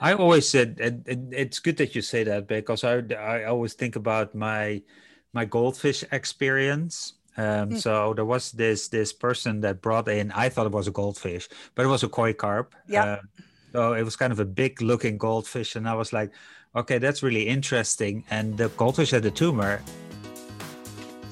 I always said and, and it's good that you say that because I I always think about my my goldfish experience. Um, mm. So there was this this person that brought in. I thought it was a goldfish, but it was a koi carp. Yeah. Uh, so it was kind of a big looking goldfish, and I was like, okay, that's really interesting. And the goldfish had a tumor,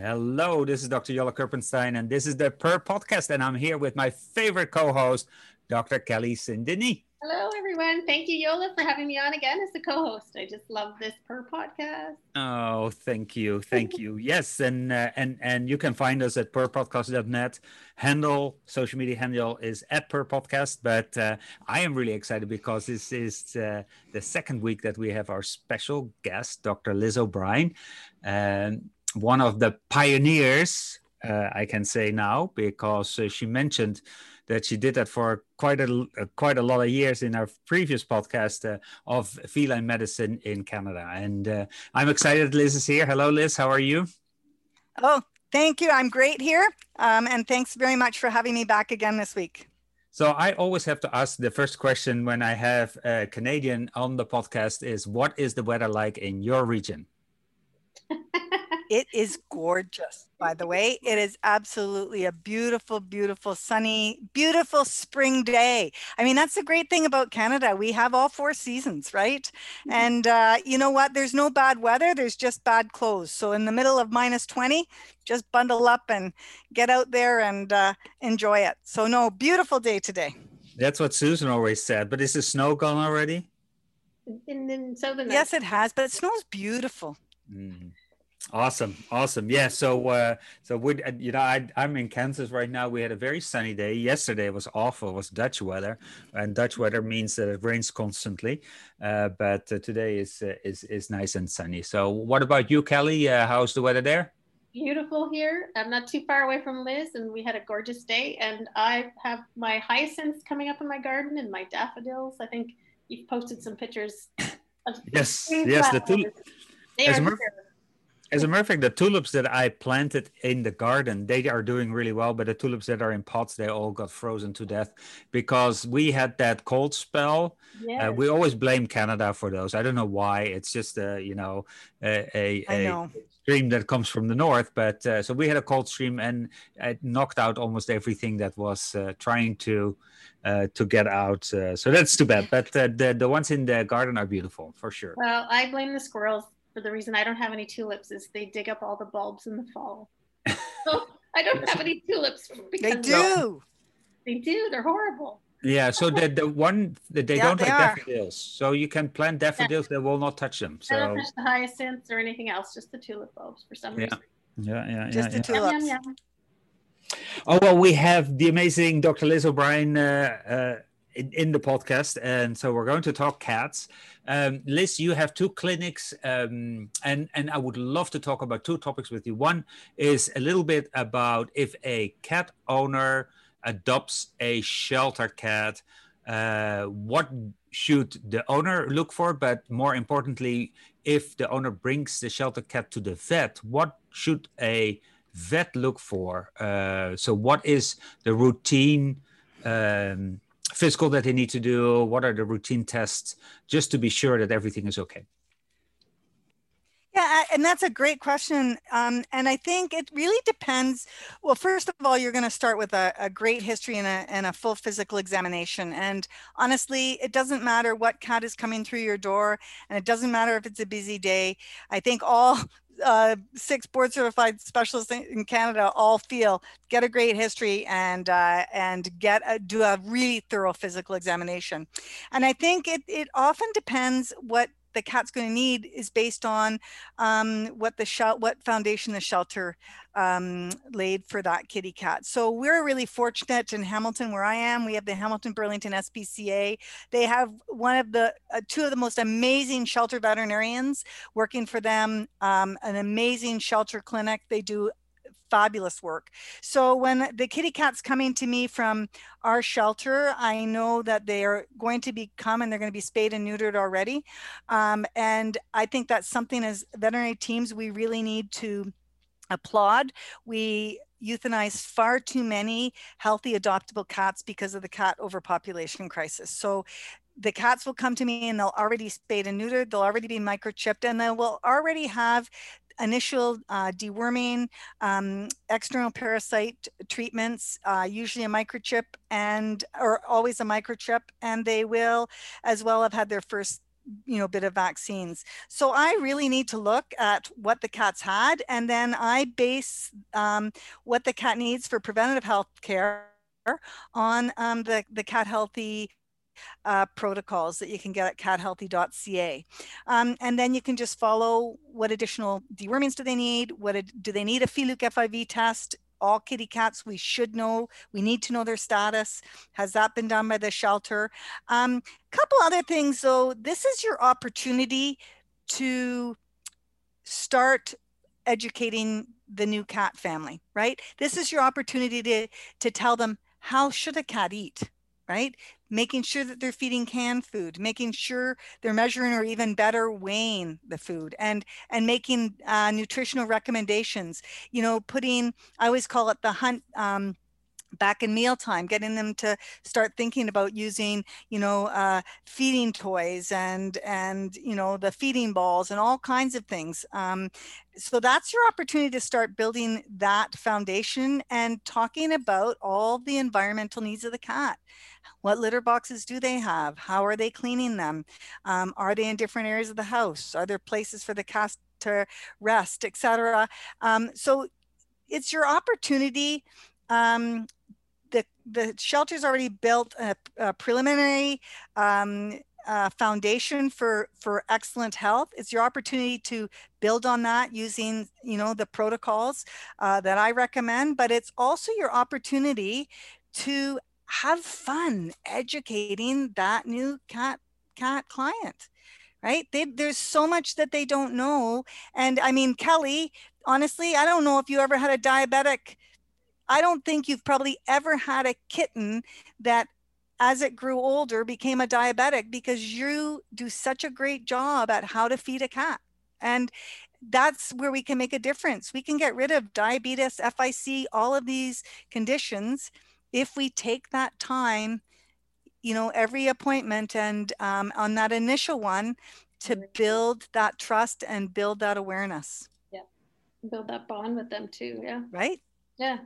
Hello, this is Dr. Jolle Kirpensteijn, and this is the Purr Podcast, and I'm here with my favorite co-host, Dr. Kelly St. Denis. Hello, everyone. Thank you, Jolle, for having me on again as a co-host. I just love this Purr Podcast. Oh, thank you, thank you. Yes, and uh, and and you can find us at purrpodcast.net. Handle social media handle is at Purr Podcast, but uh, I am really excited because this is uh, the second week that we have our special guest, Dr. Liz O'Brien. Um, one of the pioneers, uh, I can say now, because uh, she mentioned that she did that for quite a uh, quite a lot of years in our previous podcast uh, of feline medicine in Canada. And uh, I'm excited Liz is here. Hello, Liz. How are you? Oh, thank you. I'm great here. Um, and thanks very much for having me back again this week. So I always have to ask the first question when I have a Canadian on the podcast is what is the weather like in your region? It is gorgeous, by the way. It is absolutely a beautiful, beautiful, sunny, beautiful spring day. I mean, that's the great thing about Canada. We have all four seasons, right? Mm-hmm. And uh, you know what? There's no bad weather, there's just bad clothes. So, in the middle of minus 20, just bundle up and get out there and uh, enjoy it. So, no, beautiful day today. That's what Susan always said. But is the snow gone already? In, in southern. Yes, it has, but it snows beautiful. Mm. Awesome, awesome. Yeah. So, uh, so we, uh, you know, I, I'm in Kansas right now. We had a very sunny day. Yesterday was awful. It was Dutch weather, and Dutch weather means that it rains constantly. Uh, but uh, today is uh, is is nice and sunny. So, what about you, Kelly? Uh, how's the weather there? Beautiful here. I'm not too far away from Liz, and we had a gorgeous day. And I have my hyacinths coming up in my garden and my daffodils. I think you've posted some pictures. yes, yes. The two. They are as a matter of fact, the tulips that I planted in the garden, they are doing really well. But the tulips that are in pots, they all got frozen to death because we had that cold spell. Yes. Uh, we always blame Canada for those. I don't know why. It's just a you know a, a, a stream that comes from the north. But uh, so we had a cold stream and it knocked out almost everything that was uh, trying to uh, to get out. Uh, so that's too bad. But uh, the the ones in the garden are beautiful for sure. Well, I blame the squirrels for the reason I don't have any tulips is they dig up all the bulbs in the fall. so I don't have any tulips. They do. They do. They're horrible. Yeah, so the the one that they yeah, don't they like are. daffodils, so you can plant daffodils, yeah. they will not touch them. So I don't touch the hyacinths or anything else, just the tulip bulbs for some yeah. reason. Yeah, yeah, just yeah, the tulips. Yum, yum, yum. Oh well, we have the amazing Dr. Liz O'Brien uh, uh, in, in, the podcast, and so we're going to talk cats. Um, Liz, you have two clinics, um, and and I would love to talk about two topics with you. One is a little bit about if a cat owner adopts a shelter cat, uh, what should the owner look for? But more importantly, if the owner brings the shelter cat to the vet, what should a vet look for? Uh, so, what is the routine? Um, physical that they need to do? What are the routine tests just to be sure that everything is okay? Yeah, and that's a great question. Um, and I think it really depends. Well, first of all, you're going to start with a, a great history and a, and a, full physical examination. And honestly, it doesn't matter what cat is coming through your door, and it doesn't matter if it's a busy day. I think all uh, six board certified specialists in Canada all feel get a great history and uh, and get a, do a really thorough physical examination. And I think it, it often depends what the cat's going to need is based on um, what the shel- what foundation the shelter um, laid for that kitty cat. So we're really fortunate in Hamilton, where I am. We have the Hamilton Burlington SPCA. They have one of the uh, two of the most amazing shelter veterinarians working for them. Um, an amazing shelter clinic. They do fabulous work. So when the kitty cat's coming to me from our shelter, I know that they are going to be come and they're going to be spayed and neutered already. Um, and I think that's something as veterinary teams we really need to applaud. We euthanize far too many healthy adoptable cats because of the cat overpopulation crisis. So the cats will come to me and they'll already spayed and neutered, they'll already be microchipped, and they will already have initial uh, deworming, um, external parasite treatments, uh, usually a microchip and or always a microchip, and they will as well have had their first you know bit of vaccines. So i really need to look at what the cat's had and then i base um, what the cat needs for preventative health care on um, the, the cat healthy uh, protocols that you can get at cathealthy.ca. Um, and then you can just follow what additional dewormings do they need? What do they need a FeLV FIV test? all kitty cats we should know we need to know their status has that been done by the shelter um couple other things though this is your opportunity to start educating the new cat family right this is your opportunity to to tell them how should a cat eat right making sure that they're feeding canned food, making sure they're measuring or even better weighing the food and and making uh, nutritional recommendations. You know, putting I always call it the hunt. Um, back in mealtime, getting them to start thinking about using, you know, uh, feeding toys and and you know the feeding balls and all kinds of things. Um, so that's your opportunity to start building that foundation and talking about all the environmental needs of the cat. What litter boxes do they have? How are they cleaning them? Um, are they in different areas of the house? Are there places for the cat to rest, etc.? Um, so it's your opportunity. Um, the shelter's already built a, a preliminary um, uh, foundation for for excellent health. It's your opportunity to build on that using you know the protocols uh, that I recommend, but it's also your opportunity to have fun educating that new cat cat client right they, there's so much that they don't know and i mean kelly honestly i don't know if you ever had a diabetic i don't think you've probably ever had a kitten that as it grew older became a diabetic because you do such a great job at how to feed a cat and that's where we can make a difference we can get rid of diabetes fic all of these conditions if we take that time, you know, every appointment and um, on that initial one to build that trust and build that awareness. Yeah. Build that bond with them too. Yeah. Right. Yeah.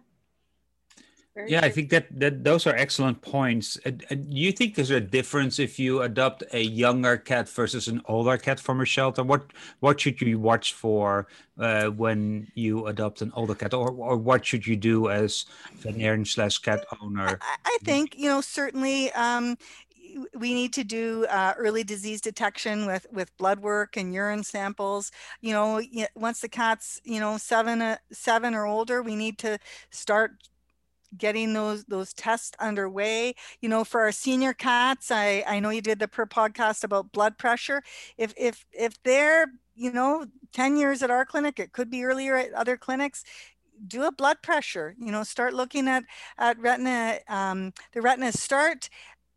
Very yeah, true. I think that, that those are excellent points. Uh, uh, do you think there's a difference if you adopt a younger cat versus an older cat from a shelter? What what should you watch for uh, when you adopt an older cat, or or what should you do as veterinarian slash cat owner? I, I think you know certainly. Um, we need to do uh, early disease detection with with blood work and urine samples you know once the cat's you know seven uh, seven or older we need to start getting those those tests underway. You know for our senior cats i i know you did the purr podcast about blood pressure. If if if they're you know 10 years at our clinic it could be earlier at other clinics do a blood pressure you know start looking at at retina um, the retina start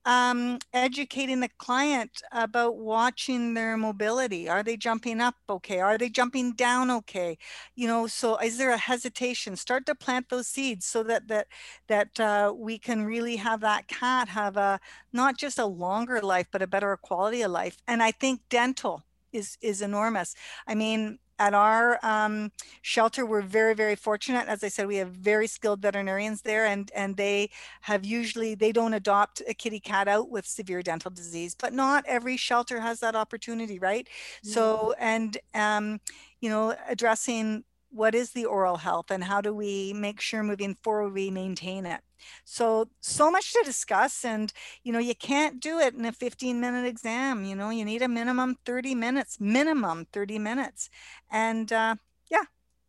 um, educating the client about watching their mobility. Are they jumping up okay? Are they jumping down okay? You know, so is there a hesitation? Start to plant those seeds so that that that uh, we can really have that cat have a not just a longer life, but a better quality of life. And I think dental is is enormous. I mean, at our um, shelter, we're very, very fortunate. As I said, we have very skilled veterinarians there, and and they have usually they don't adopt a kitty cat out with severe dental disease, but not every shelter has that opportunity, right? Mm-hmm. So, and um, you know, addressing what is the oral health and how do we make sure moving forward we maintain it? So so much to discuss and you know you can't do it in a 15 minute exam you know you need a minimum 30 minutes minimum 30 minutes. And uh, yeah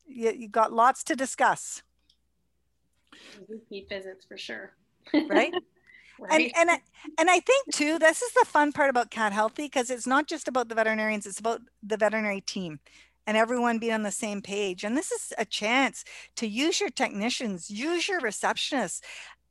you, you got lots to discuss. Repeat visits for sure. Right? Right. And and I, and I think too, this is the fun part about Cat Healthy because it's not just about the veterinarians; it's about the veterinary team and everyone being on the same page. And this is a chance to use your technicians, use your receptionists,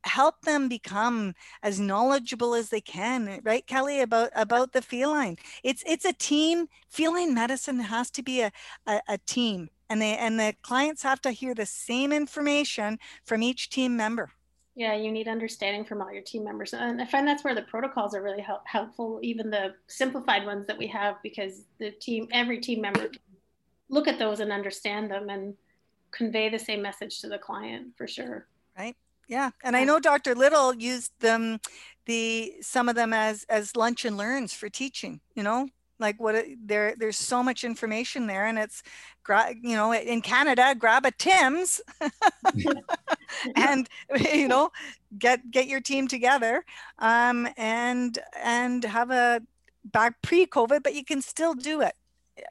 help them become as knowledgeable as they can right kelly about about the feline it's it's a team feline medicine has to be a, a, a team and they and the clients have to hear the same information from each team member yeah, you need understanding from all your team members. And I find that's where the protocols are really help, helpful, even the simplified ones that we have, because the team, every team member look at those and understand them and convey the same message to the client for sure. Right. Yeah. And I know Dr. Little used them, the, some of them as, as lunch and learns for teaching, you know, like what there there's so much information there and it's you know in canada grab a tim's and you know get get your team together um and and have a back pre-covid but you can still do it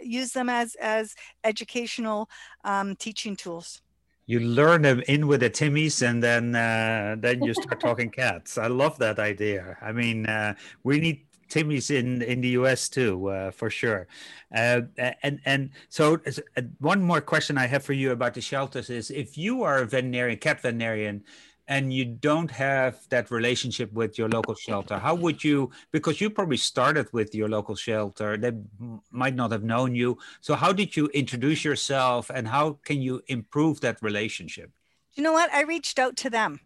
use them as as educational um, teaching tools. You learn them in with the timmies and then uh, then you start talking cats. I love that idea. I mean uh, we need Timmy's in in the US too, uh, for sure. Uh, and and so uh, one more question I have for you about the shelters is: if you are a veterinarian, cat veterinarian, and you don't have that relationship with your local shelter, how would you? Because you probably started with your local shelter, they might not have known you. So how did you introduce yourself, and how can you improve that relationship? You know what? I reached out to them,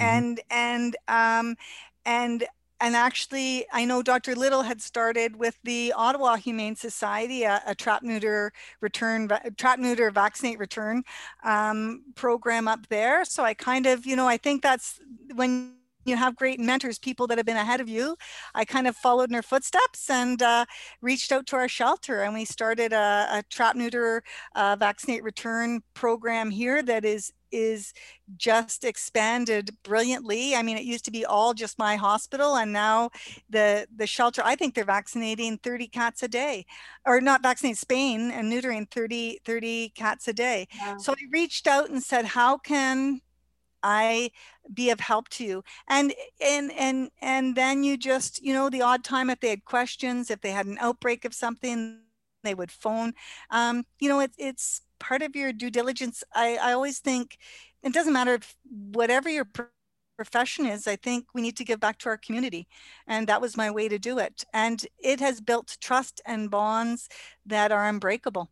mm-hmm. and and um and and actually, I know Dr. Little had started with the Ottawa Humane Society, a, a trap neuter return, trap neuter vaccinate return um, program up there. So I kind of, you know, I think that's when you have great mentors, people that have been ahead of you. I kind of followed in their footsteps and uh, reached out to our shelter, and we started a, a trap neuter uh, vaccinate return program here that is is just expanded brilliantly. I mean, it used to be all just my hospital, and now the the shelter. I think they're vaccinating 30 cats a day, or not vaccinating spaying and neutering 30 30 cats a day. Wow. So I reached out and said, how can I be of help to you? And and and and then you just you know the odd time if they had questions, if they had an outbreak of something, they would phone. Um, you know, it, it's part of your due diligence. I, I always think it doesn't matter if whatever your profession is, I think we need to give back to our community. And that was my way to do it. And it has built trust and bonds that are unbreakable.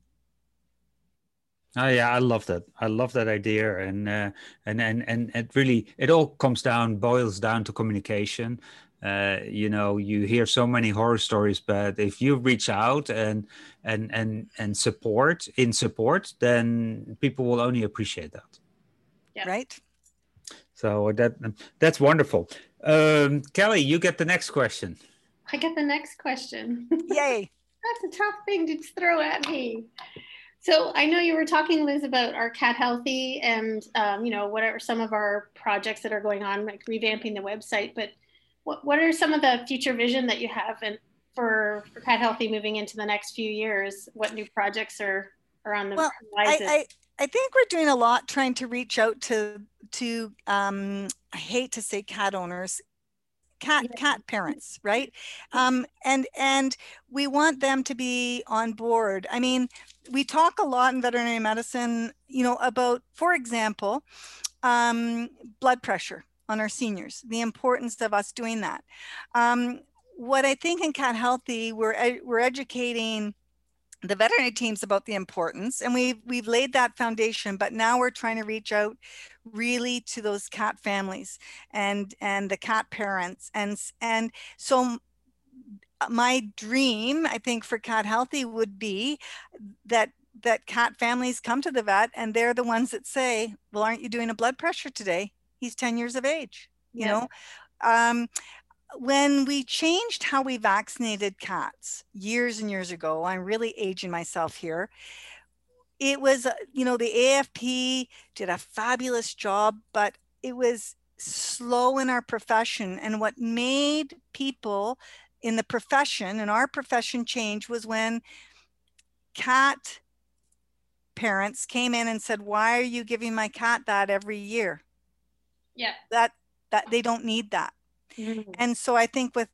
Oh yeah, I love that. I love that idea, and uh, and and and it really it all comes down boils down to communication. Uh, you know you hear so many horror stories but if you reach out and and and and support in support then people will only appreciate that. Yeah. right. So that that's wonderful. Um, kelly you get the next question. I get the next question. Yay. That's a tough thing to throw at me so I know you were talking, Liz, about our cat healthy and um, you know whatever some of our projects that are going on, like revamping the website. But what, what are some of the future vision that you have and for, for Cat Healthy moving into the next few years? What new projects are, are on the well, horizon? I, I, I think we're doing a lot trying to reach out to to um, I hate to say cat owners, cat cat parents, right? Um, and and we want them to be on board. I mean, we talk a lot in veterinary medicine, you know, about, for example, um, blood pressure on our seniors, the importance of us doing that. Um, what I think in Cat Healthy, we're, we're educating the veterinary teams about the importance and we've we've laid that foundation but now we're trying to reach out really to those cat families and and the cat parents and and so my dream i think for cat healthy would be that that cat families come to the vet and they're the ones that say well aren't you doing a blood pressure today? He's 10 years of age you know? Um, when we changed how we vaccinated cats years and years ago i'm really aging myself here it was, uh, you know, the AFP did a fabulous job, but it was slow in our profession. And what made people in the profession, in our profession, change was when cat parents came in and said, "Why are you giving my cat that every year?" Yeah. That that they don't need that. Mm-hmm. And so I think with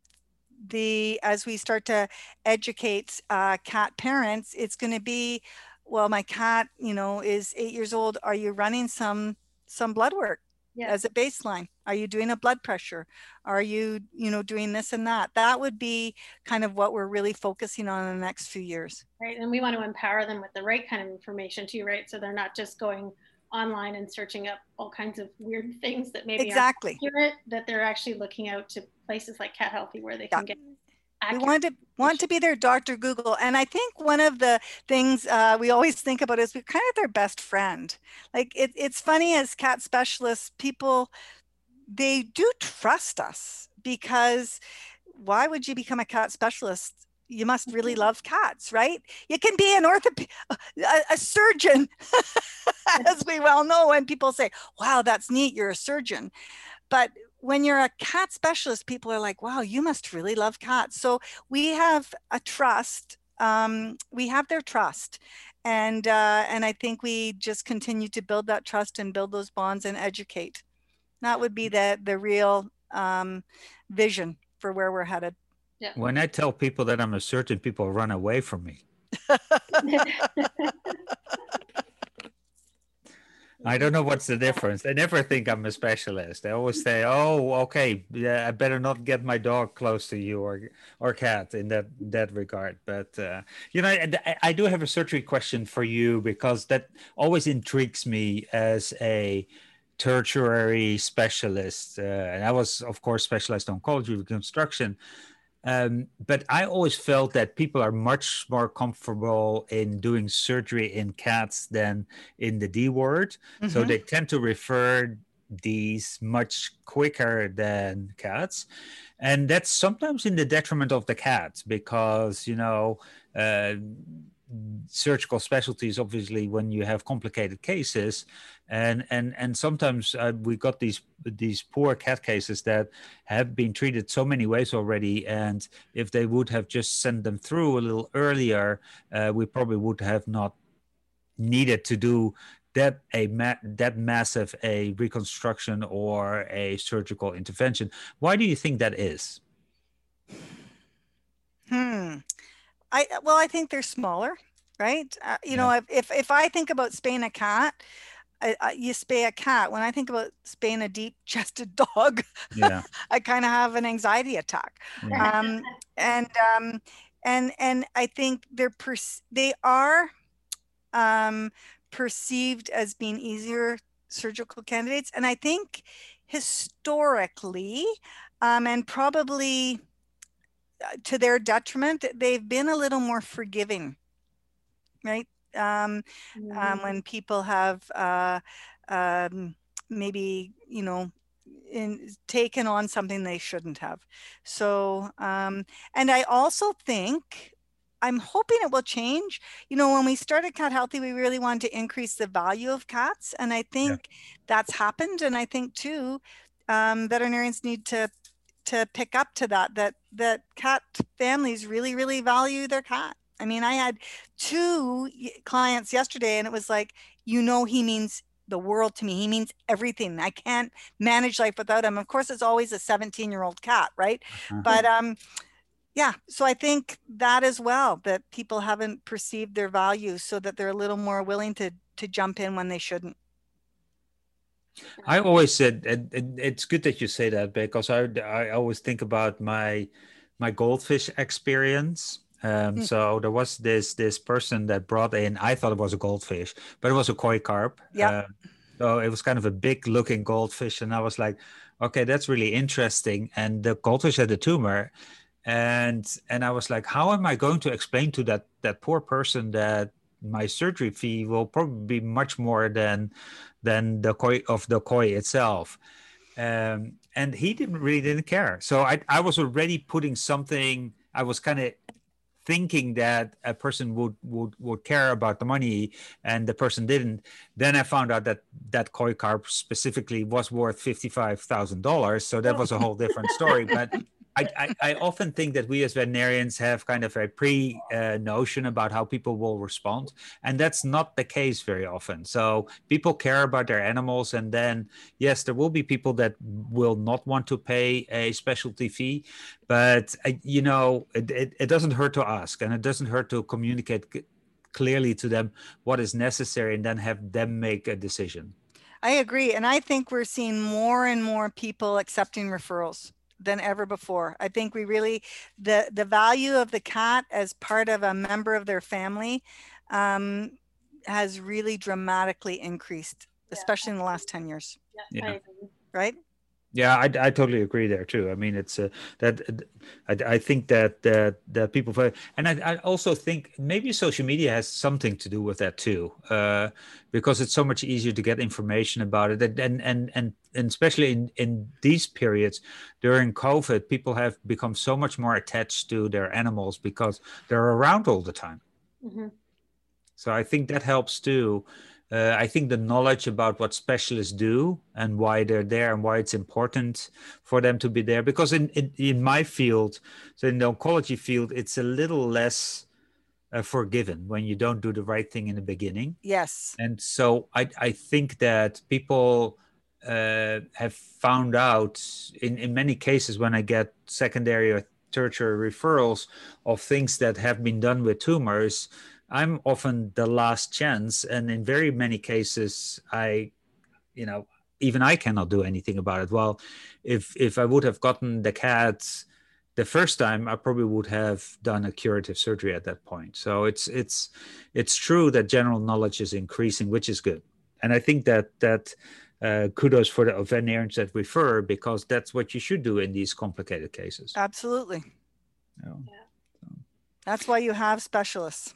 the as we start to educate uh, cat parents, it's going to be, well, my cat, you know, is eight years old. Are you running some some blood work? yeah. as a baseline are you doing a blood pressure are you you know doing this and that that would be kind of what we're really focusing on in the next few years right and we want to empower them with the right kind of information too right so they're not just going online and searching up all kinds of weird things that maybe exactly accurate, that they're actually looking out to places like cat healthy where they yeah. can get we want to want to be their Dr. Google. And I think one of the things uh, we always think about is we're kind of their best friend. Like it, it's funny as cat specialists, people, they do trust us because why would you become a cat specialist? You must really mm-hmm. love cats, right? You can be an orthoped, a, a surgeon, as we well know. When people say, "Wow, that's neat, you're a surgeon," but when you're a cat specialist, people are like, wow, you must really love cats. So we have a trust. Um, we have their trust. And, uh, and I think we just continue to build that trust and build those bonds and educate. That would be the, the real um, vision for where we're headed. Yeah. When I tell people that I'm a surgeon, people run away from me. I don't know what's the difference. They never think I'm a specialist. They always say, "Oh, okay, yeah, I better not get my dog close to you or or cat in that that regard." But uh, you know, I, I do have a surgery question for you because that always intrigues me as a tertiary specialist, uh, and I was, of course, specialized in oncology reconstruction. Um, but I always felt that people are much more comfortable in doing surgery in cats than in the D word. Mm-hmm. So they tend to refer these much quicker than cats. And that's sometimes in the detriment of the cat because, you know, uh, surgical specialties obviously when you have complicated cases and and and sometimes uh, we got these these poor cat cases that have been treated so many ways already and if they would have just sent them through a little earlier uh, we probably would have not needed to do that a ma- that massive a reconstruction or a surgical intervention why do you think that is hmm I well, I think they're smaller, right? Uh, you yeah. know, if, if if I think about spaying a cat, I, I, you spay a cat. When I think about spaying a deep-chested dog, yeah. I kind of have an anxiety attack. Yeah. Um, and um, and and I think they're per- they are um, perceived as being easier surgical candidates, and I think historically, um, and probably to their detriment, they've been a little more forgiving, right? Um, mm-hmm. um, when people have uh, um, maybe, you know, in, taken on something they shouldn't have. So, um, and I also think I'm hoping it will change. You know, when we started Cat Healthy, we really wanted to increase the value of cats. And I think yeah. that's happened. And I think too, um, veterinarians need to to pick up to that that that cat families really really value their cat i mean i had two clients yesterday and it was like you know he means the world to me. He means everything. I can't manage life without him. Of course it's always a 17 year old cat right? Uh-huh. but um yeah so i think that as well that people haven't perceived their value so that they're a little more willing to to jump in when they shouldn't. I always said, and, it's good that you say that because I, I always think about my my goldfish experience. Um, mm. So there was this this person that brought in. I thought it was a goldfish, but it was a koi carp. Yeah. Uh, so it was kind of a big looking goldfish, and I was like, okay, that's really interesting. And the goldfish had a tumor, and and I was like, how am I going to explain to that that poor person that my surgery fee will probably be much more than than the koi of the koi itself. Um, and he didn't really didn't care. So I, I was already putting something. I was kind of thinking that a person would would would care about the money and the person didn't then i found out that that koi carp specifically was worth $55000 so that was a whole different story. But I, I, I, often think that we as veterinarians have kind of a pre uh, notion about how people will respond, and that's not the case very often. So people care about their animals, and then yes, there will be people that will not want to pay a specialty fee, but uh, you know it, it, it doesn't hurt to ask, and it doesn't hurt to communicate clearly to them what is necessary, and then have them make a decision. I agree, and I think we're seeing more and more people accepting referrals than ever before. I think we really the the value of the cat as part of a member of their family um, has really dramatically increased, especially in the last ten years. Yeah. Right. Yeah, I, I totally agree there too. I mean, it's uh, that I, I think that that that people and I, I also think maybe social media has something to do with that too, uh, because it's so much easier to get information about it, and and and and, and especially in in these periods during COVID, people have become so much more attached to their animals because they're around all the time. Mm-hmm. So I think that helps too uh, I think the knowledge about what specialists do and why they're there and why it's important for them to be there. Because in, in, in my field, so in the oncology field, it's a little less uh, forgiven when you don't do the right thing in the beginning. Yes. And so I, I think that people uh, have found out in, in many cases when I get secondary or tertiary referrals of things that have been done with tumors I'm often the last chance, and in very many cases, I, you know, even I cannot do anything about it. Well, if if I would have gotten the cat the first time, I probably would have done a curative surgery at that point. So it's it's it's true that general knowledge is increasing, which is good, and I think that that. Uh, kudos for the veterinarians that refer because that's what you should do in these complicated cases. Absolutely. Yeah. That's why you have specialists.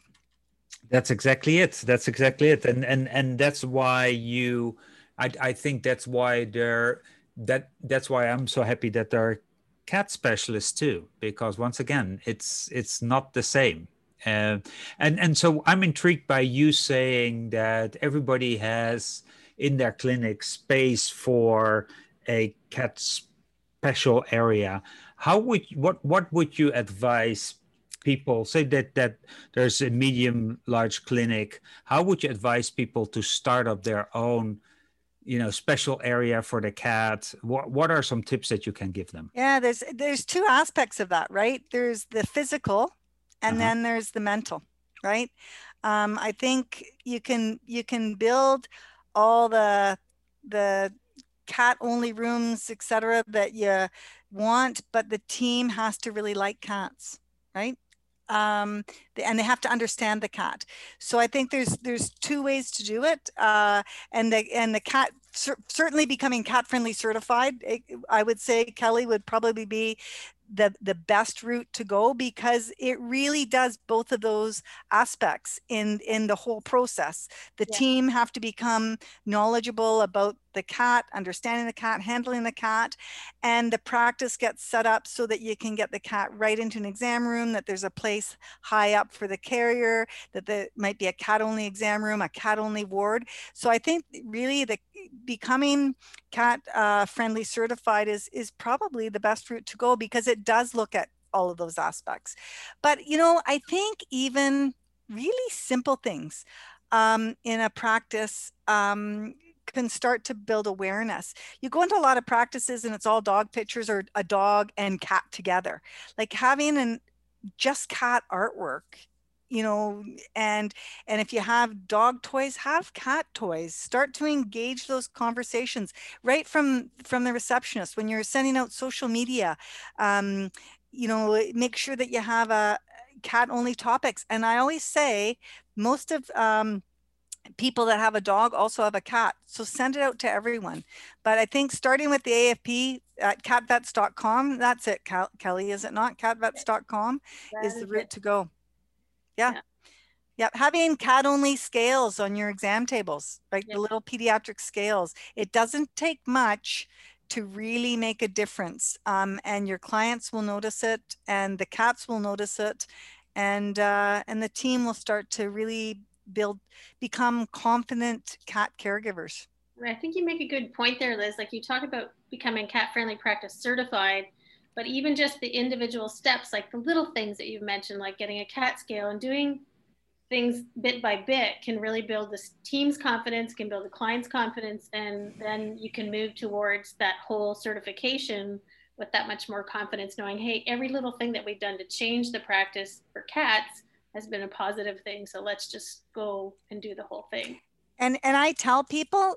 That's exactly it. That's exactly it. And and and that's why you I I think that's why there that that's why I'm so happy that there are cat specialists too because once again it's it's not the same uh, and and so i'm intrigued by you saying that everybody has in their clinic space for a cat special area how would what what would you advise people say that that there's a medium large clinic how would you advise people to start up their own you know special area for the cat? What what are some tips that you can give them? Yeah there's there's two aspects of that right? There's the physical and uh-huh. then there's the mental right? Um, i think you can you can build all the the cat only rooms etc that you want but the team has to really like cats right um, and they have to understand the cat. So I think there's there's two ways to do it, uh, and the and the cat cer- certainly becoming cat friendly certified. I would say Kelly would probably be the the best route to go because it really does both of those aspects in in the whole process the yeah. team have to become knowledgeable about the cat understanding the cat handling the cat and the practice gets set up so that you can get the cat right into an exam room that there's a place high up for the carrier that there might be a cat only exam room a cat only ward so i think really the becoming cat uh, friendly certified is is probably the best route to go because it does look at all of those aspects. But you know, I think even really simple things um, in a practice um, can start to build awareness. You go into a lot of practices and it's all dog pictures or a dog and cat together. Like having an just cat artwork you know and and if you have dog toys have cat toys. Start to engage those conversations right from from the receptionist. When you're sending out social media um, you know make sure that you have a cat only topics. And i always say most of um, people that have a dog also have a cat. So send it out to everyone. But i think starting with the afp at catvets.com that's it kelly is it not? Catvets.com is the route to go yeah. yeah. Yep, having cat only scales on your exam tables, right? The little pediatric scales. It doesn't take much to really make a difference. Um, and your clients will notice it and the cats will notice it. and uh, and the team will start to really build become confident cat caregivers i think you make a good point there liz like you talk about becoming cat friendly practice certified but even just the individual steps like the little things that you've mentioned like getting a cat scale and doing things bit by bit can really build the team's confidence can build the client's confidence and then you can move towards that whole certification with that much more confidence knowing hey every little thing that we've done to change the practice for cats has been a positive thing. So let's just go and do the whole thing. And and i tell people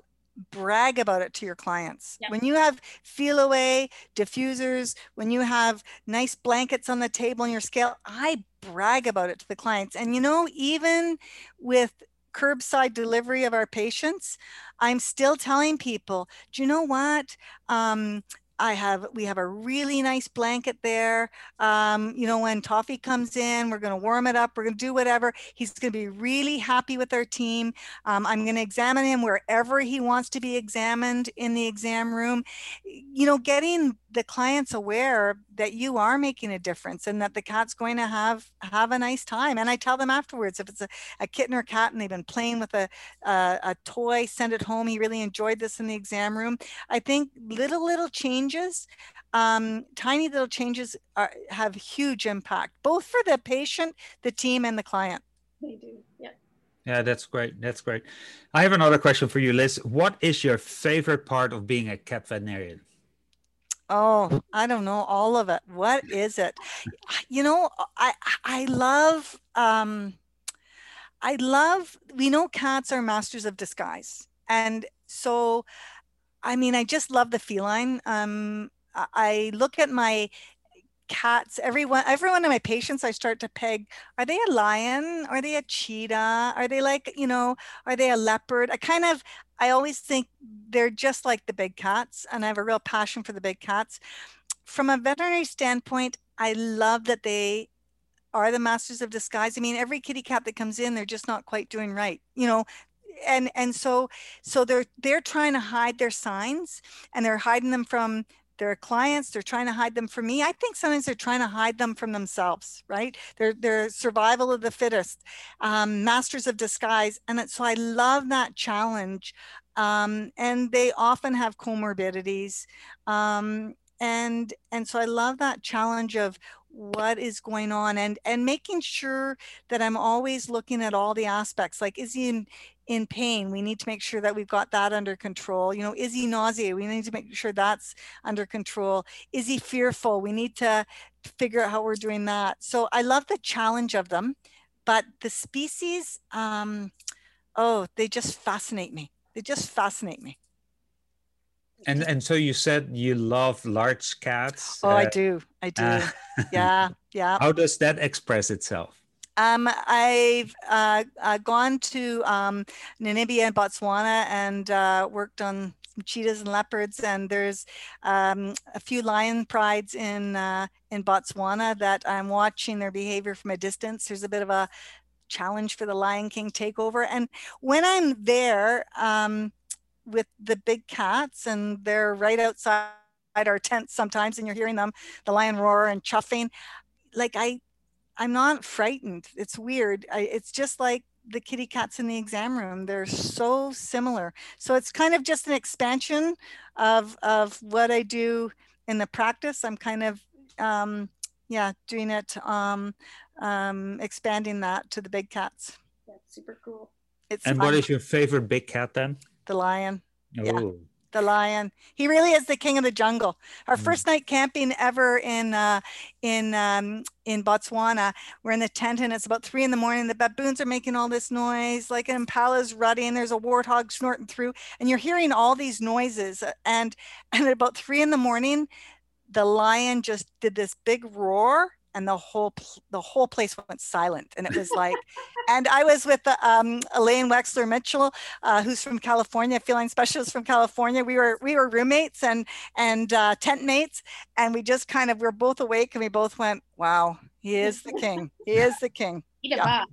brag about it to your clients. Yep. when you have Feliway diffusers when you have nice blankets on the table on your scale i brag about it to the clients. And you know even with curbside delivery of our patients i'm still telling people do you know what? Um, I have we have a really nice blanket there. Um, you know, when Toffee comes in, we're going to warm it up. We're going to do whatever. He's going to be really happy with our team. Um, I'm going to examine him wherever he wants to be examined in the exam room. You know, getting the clients aware that you are making a difference and that the cat's going to have have a nice time and i tell them afterwards if it's a, a kitten or cat and they've been playing with a, a, a toy send it home he really enjoyed this in the exam room i think little little changes um, tiny little changes are, have huge impact both for the patient the team and the client they do yeah yeah, that's great. That's great. I have another question for you, Liz. What is your favorite part of being a cat veterinarian? Oh, I don't know all of it. What is it? You know, I I love um I love we know cats are masters of disguise. And so I mean, I just love the feline. Um I look at my cats everyone every one of my patients i start to peg are they a lion are they a cheetah are they like you know are they a leopard i kind of i always think they're just like the big cats and i have a real passion for the big cats. From a veterinary standpoint i love that they are the masters of disguise. I mean every kitty cat that comes in they're just not quite doing right you know and and so so they're they're trying to hide their signs and they're hiding them from their clients they're trying to hide them from me. I think sometimes they're trying to hide them from themselves right? They're, they're survival of the fittest um, masters of disguise and so i love that challenge um, and they often have comorbidities um, and and so i love that challenge of what is going on and and making sure that i'm always looking at all the aspects like is he in in pain we need to make sure that we've got that under control you know is he nausea we need to make sure that's under control. Is he fearful? We need to figure out how we're doing that. So i love the challenge of them but the species um oh they just fascinate me. They just fascinate me. And and so you said you love large cats oh uh, i do. I do. uh, yeah yeah. how does that express itself um, I've uh, uh, gone to um, Namibia and Botswana and uh, worked on cheetahs and leopards. And there's um, a few lion prides in uh, in Botswana that I'm watching their behavior from a distance. There's a bit of a challenge for the Lion King takeover. And when I'm there um, with the big cats, and they're right outside our tent sometimes, and you're hearing them, the lion roar and chuffing. Like I I'm not frightened. It's weird. I, it's just like the kitty cats in the exam room. They're so similar. So it's kind of just an expansion of of what I do in the practice. I'm kind of um, yeah doing it um, um, expanding that to the big cats. That's super cool. It's and fun. what is your favorite big cat then? The lion. Oh. Yeah the lion. He really is the king of the jungle. Our mm. first night camping ever in uh, in um, in Botswana. We're in the tent and it's about three in the morning. The baboons are making all this noise, like an impala's rutting. There's a warthog snorting through, and you're hearing all these noises. And and at about three in the morning, the lion just did this big roar and the whole the whole place went silent and it was like and i was with um, elaine wexler mitchell uh, who's from california feline specialist from california we were we were roommates and and uh, tent mates and we just kind of we are both awake and we both went wow he is the king he is the king yeah.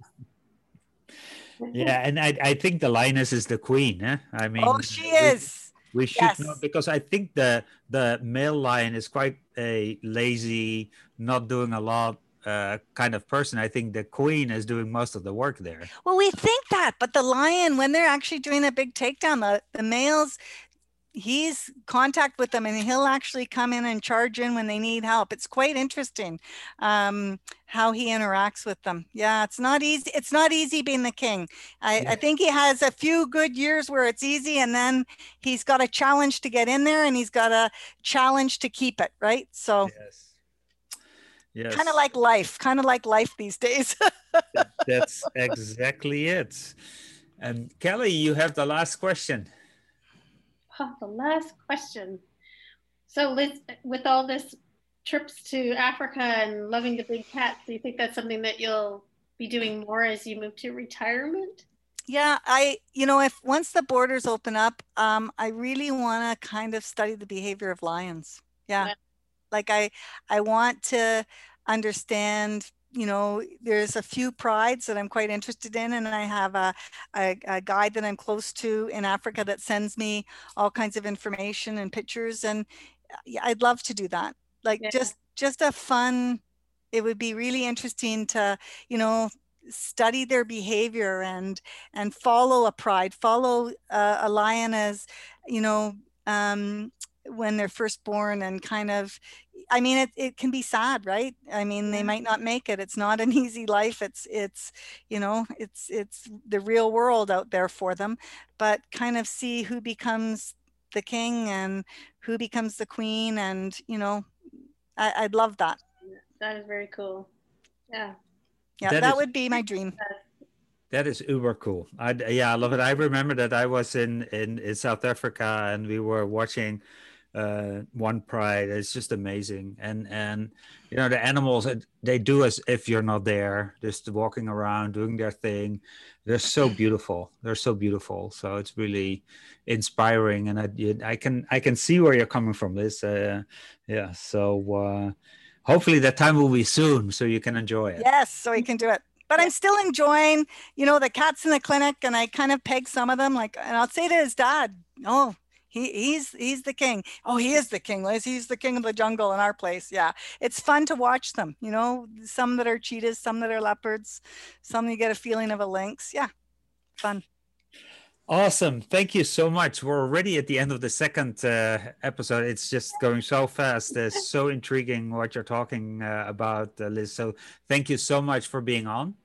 yeah and I, I think the lioness is the queen eh? i mean oh she is we should yes. know because I think the the male lion is quite a lazy, not doing a lot, uh, kind of person. I think the queen is doing most of the work there. Well, we think that, but the lion, when they're actually doing a big takedown, the, the males, he's contact with them and he'll actually come in and charge in when they need help. It's quite interesting um, how he interacts with them. Yeah, it's not easy. It's not easy being the king. I, yeah. I think he has a few good years where it's easy and then he's got a challenge to get in there and he's got a challenge to keep it, right? So yes. Yes. Kind of like life, kind of like life these days. That's exactly it. And Kelly, you have the last question. Oh, the last question. So, Liz, with all this trips to Africa and loving the big cats, do you think that's something that you'll be doing more as you move to retirement? Yeah, I, you know, if once the borders open up, um, I really want to kind of study the behavior of lions. Yeah. yeah. Like I, I want to understand you know there's a few prides that i'm quite interested in and i have a, a, a, guide that i'm close to in africa that sends me all kinds of information and pictures and yeah, i'd love to do that like yeah. just just a fun it would be really interesting to you know study their behavior and and follow a pride follow uh, a lion as you know um, when they're first born and kind of i mean it, it can be sad right? I mean they might not make it. It's not an easy life. It's it's you know it's it's the real world out there for them. But kind of see who becomes the king and who becomes the queen and you know I, i'd love that. That is very cool. Yeah. Yeah that, that is, would be my dream. That is uber cool. I yeah i love it. I remember that i was in in, in south africa and we were watching uh, one pride. It's just amazing, and and you know the animals they do as if you're not there, just walking around doing their thing. They're so beautiful. They're so beautiful. So it's really inspiring, and I I can I can see where you're coming from. This, uh, yeah. So uh, hopefully that time will be soon, so you can enjoy it. Yes, so you can do it but I'm still enjoying, you know, the cats in the clinic, and I kind of peg some of them. Like, and I'll say to his dad, "Oh, he, he's he's the king. Oh, he is the king, Liz. He's the king of the jungle in our place. Yeah, it's fun to watch them. You know, some that are cheetahs, some that are leopards, some you get a feeling of a lynx. Yeah, fun. Awesome. Thank you so much. We're already at the end of the second uh, episode. It's just going so fast. It's so intriguing what you're talking uh, about, uh, Liz. So thank you so much for being on.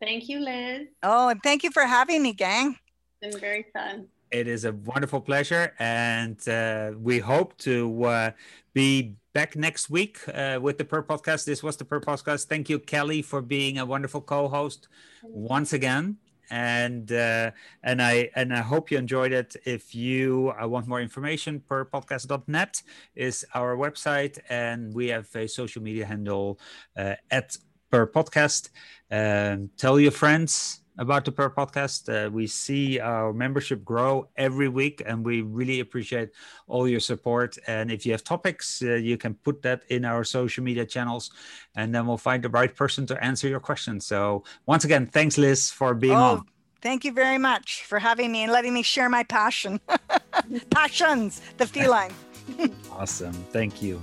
Thank you, Liz. Oh, and thank you for having me, gang. It's been very fun. It is a wonderful pleasure, and uh, we hope to uh, be back next week uh, with the Purr Podcast. This was the Purr Podcast. Thank you, Kelly, for being a wonderful co-host once again. And uh, and I and I hope you enjoyed it. If you uh, want more information, purrpodcast.net is our website, and we have a social media handle uh, at Purr Podcast. Um, tell your friends about the Purr Podcast. Uh, we see our membership grow every week, and we really appreciate all your support. And if you have topics, uh, you can put that in our social media channels, and then we'll find the right person to answer your questions. So, once again, thanks, Liz, for being oh, on. Thank you very much for having me and letting me share my passion. Passions, the feline. awesome. Thank you.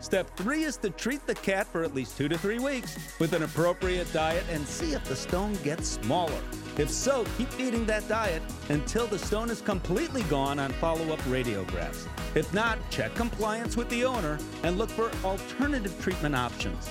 Step three is to treat the cat for at least two to three weeks with an appropriate diet and see if the stone gets smaller. If so, keep feeding that diet until the stone is completely gone on follow up radiographs. If not, check compliance with the owner and look for alternative treatment options.